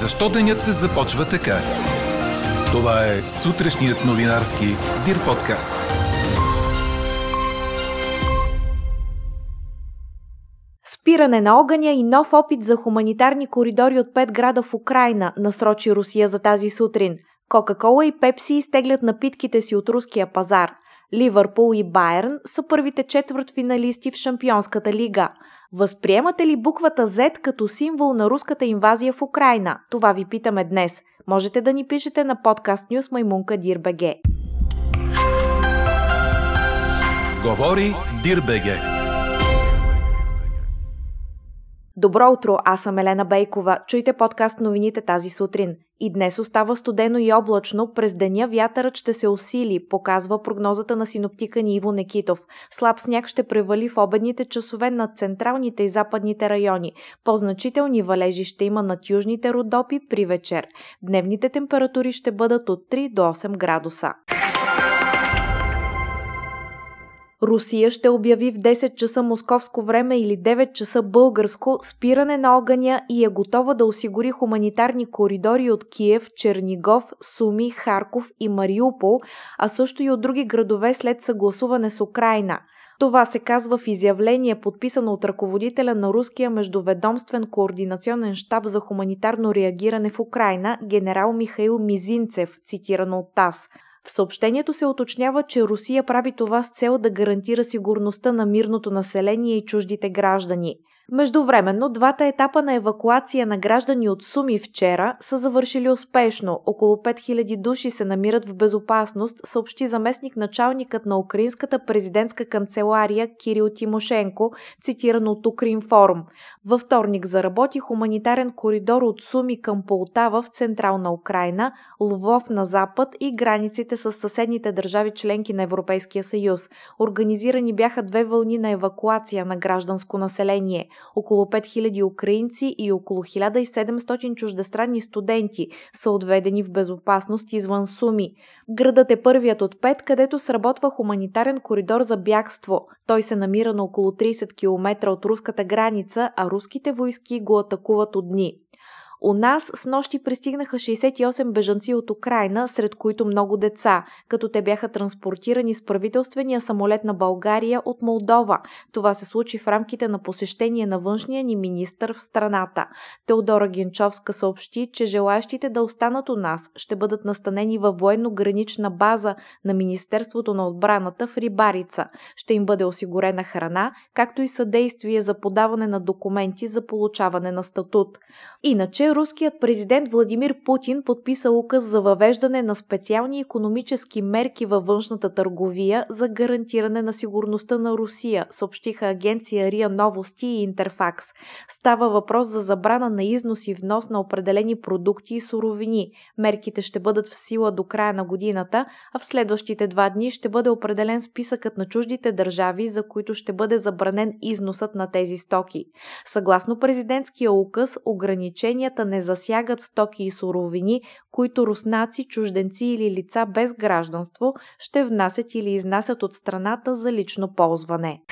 Защо денят започва така? Това е сутрешният новинарски Дир подкаст. Спиране на огъня и нов опит за хуманитарни коридори от пет града в Украина насрочи Русия за тази сутрин. Кока-кола и Пепси изтеглят напитките си от руския пазар. Ливърпул и Байерн са първите четвърт финалисти в Шампионската лига – Възприемате ли буквата Z като символ на руската инвазия в Украина? Това ви питаме днес. Можете да ни пишете на подкаст Нюс Маймунка Дирбеге. Говори Дирбеге. Добро утро, аз съм Елена Бейкова. Чуйте подкаст новините тази сутрин. И днес остава студено и облачно, през деня вятърът ще се усили, показва прогнозата на синоптика ни Иво Некитов. Слаб сняг ще превали в обедните часове над централните и западните райони. По-значителни валежи ще има над южните родопи при вечер. Дневните температури ще бъдат от 3 до 8 градуса. Русия ще обяви в 10 часа московско време или 9 часа българско спиране на огъня и е готова да осигури хуманитарни коридори от Киев, Чернигов, Суми, Харков и Мариупол, а също и от други градове след съгласуване с Украина. Това се казва в изявление, подписано от ръководителя на руския междуведомствен координационен штаб за хуманитарно реагиране в Украина, генерал Михаил Мизинцев, цитирано от ТАС. В съобщението се уточнява, че Русия прави това с цел да гарантира сигурността на мирното население и чуждите граждани – Междувременно, двата етапа на евакуация на граждани от Суми вчера са завършили успешно. Около 5000 души се намират в безопасност, съобщи заместник началникът на Украинската президентска канцелария Кирил Тимошенко, цитиран от Укринформ. Във вторник заработи хуманитарен коридор от Суми към Полтава в централна Украина, Лвов на запад и границите с съседните държави членки на Европейския съюз. Организирани бяха две вълни на евакуация на гражданско население. Около 5000 украинци и около 1700 чуждестранни студенти са отведени в безопасност извън Суми. Градът е първият от пет, където сработва хуманитарен коридор за бягство. Той се намира на около 30 км от руската граница, а руските войски го атакуват от дни. У нас с нощи пристигнаха 68 бежанци от Украина, сред които много деца, като те бяха транспортирани с правителствения самолет на България от Молдова. Това се случи в рамките на посещение на външния ни министър в страната. Теодора Генчовска съобщи, че желаящите да останат у нас ще бъдат настанени във военно-гранична база на Министерството на отбраната в Рибарица. Ще им бъде осигурена храна, както и съдействие за подаване на документи за получаване на статут. Иначе руският президент Владимир Путин подписа указ за въвеждане на специални економически мерки във външната търговия за гарантиране на сигурността на Русия, съобщиха агенция РИА Новости и Интерфакс. Става въпрос за забрана на износ и внос на определени продукти и суровини. Мерките ще бъдат в сила до края на годината, а в следващите два дни ще бъде определен списъкът на чуждите държави, за които ще бъде забранен износът на тези стоки. Съгласно президентския указ, ограниченията изискванията не засягат стоки и суровини, които руснаци, чужденци или лица без гражданство ще внасят или изнасят от страната за лично ползване.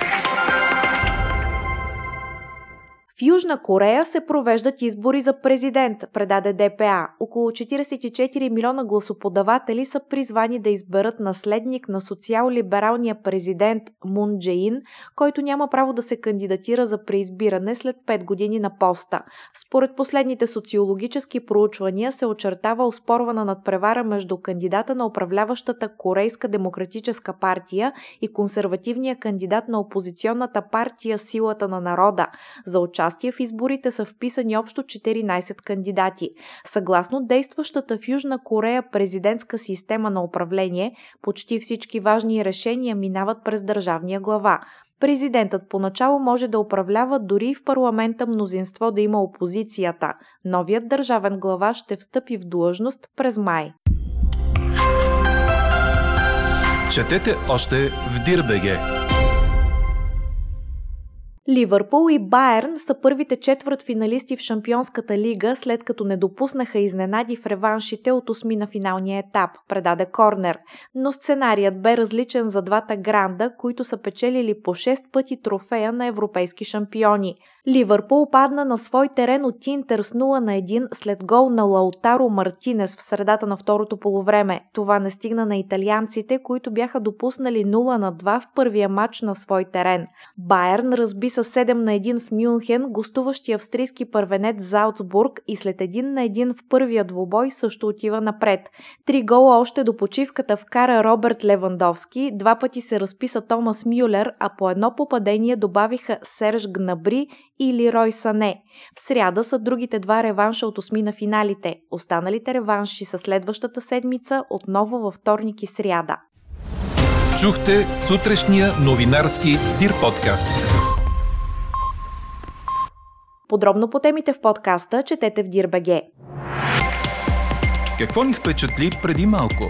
В Южна Корея се провеждат избори за президент, предаде ДПА. Около 44 милиона гласоподаватели са призвани да изберат наследник на социал-либералния президент Мун Джеин, който няма право да се кандидатира за преизбиране след 5 години на поста. Според последните социологически проучвания се очертава оспорвана надпревара между кандидата на управляващата Корейска демократическа партия и консервативния кандидат на опозиционната партия Силата на народа. За участие участие в изборите са вписани общо 14 кандидати. Съгласно действащата в Южна Корея президентска система на управление, почти всички важни решения минават през държавния глава. Президентът поначало може да управлява дори в парламента мнозинство да има опозицията. Новият държавен глава ще встъпи в длъжност през май. Четете още в Дирбеге! Ливърпул и Байерн са първите четвърт финалисти в Шампионската лига, след като не допуснаха изненади в реваншите от осми на финалния етап, предаде Корнер. Но сценарият бе различен за двата гранда, които са печелили по 6 пъти трофея на европейски шампиони. Ливърпул падна на свой терен от Интер с 0 на 1 след гол на Лаутаро Мартинес в средата на второто полувреме. Това не стигна на италианците, които бяха допуснали 0 на 2 в първия матч на свой терен. Байерн разби с 7 на 1 в Мюнхен, гостуващи австрийски първенец Заутсбург и след 1 на 1 в първия двубой също отива напред. Три гола още до почивката вкара Роберт Левандовски, два пъти се разписа Томас Мюлер, а по едно попадение добавиха Серж Гнабри или Рой Сане. В сряда са другите два реванша от осми на финалите. Останалите реванши са следващата седмица, отново във вторник и сряда. Чухте сутрешния новинарски Дир подкаст. Подробно по темите в подкаста четете в Дирбеге. Какво ни впечатли преди малко?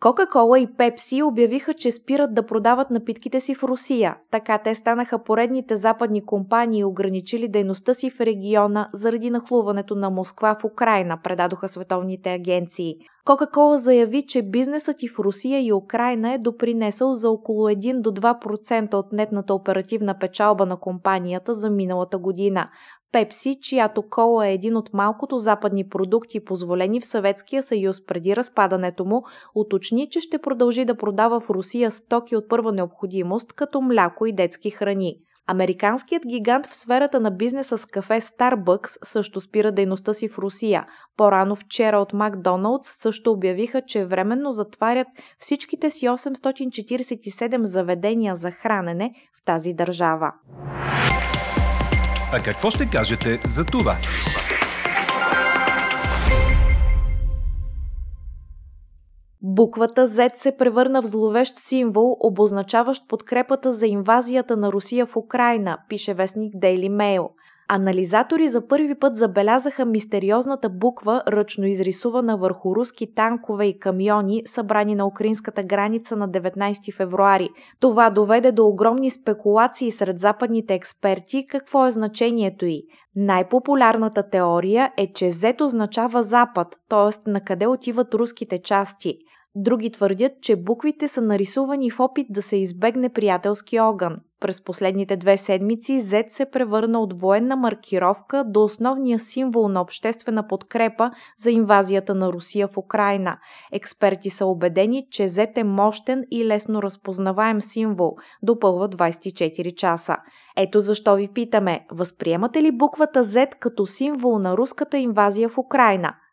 Кока-кола и Пепси обявиха, че спират да продават напитките си в Русия. Така те станаха поредните западни компании, ограничили дейността си в региона заради нахлуването на Москва в Украина, предадоха световните агенции. Кока-кола заяви, че бизнесът и в Русия и Украина е допринесъл за около 1 до 2% от нетната оперативна печалба на компанията за миналата година. Пепси, чиято кола е един от малкото западни продукти, позволени в Съветския съюз преди разпадането му, уточни, че ще продължи да продава в Русия стоки от първа необходимост, като мляко и детски храни. Американският гигант в сферата на бизнеса с кафе Starbucks също спира дейността си в Русия. По-рано вчера от Макдоналдс също обявиха, че временно затварят всичките си 847 заведения за хранене в тази държава. А какво ще кажете за това? Буквата Z се превърна в зловещ символ, обозначаващ подкрепата за инвазията на Русия в Украина, пише вестник Daily Mail. Анализатори за първи път забелязаха мистериозната буква, ръчно изрисувана върху руски танкове и камиони, събрани на украинската граница на 19 февруари. Това доведе до огромни спекулации сред западните експерти какво е значението й. Най-популярната теория е, че Z означава Запад, т.е. на къде отиват руските части – Други твърдят, че буквите са нарисувани в опит да се избегне приятелски огън. През последните две седмици Z се превърна от военна маркировка до основния символ на обществена подкрепа за инвазията на Русия в Украина. Експерти са убедени, че Z е мощен и лесно разпознаваем символ, допълва 24 часа. Ето защо ви питаме, възприемате ли буквата Z като символ на руската инвазия в Украина?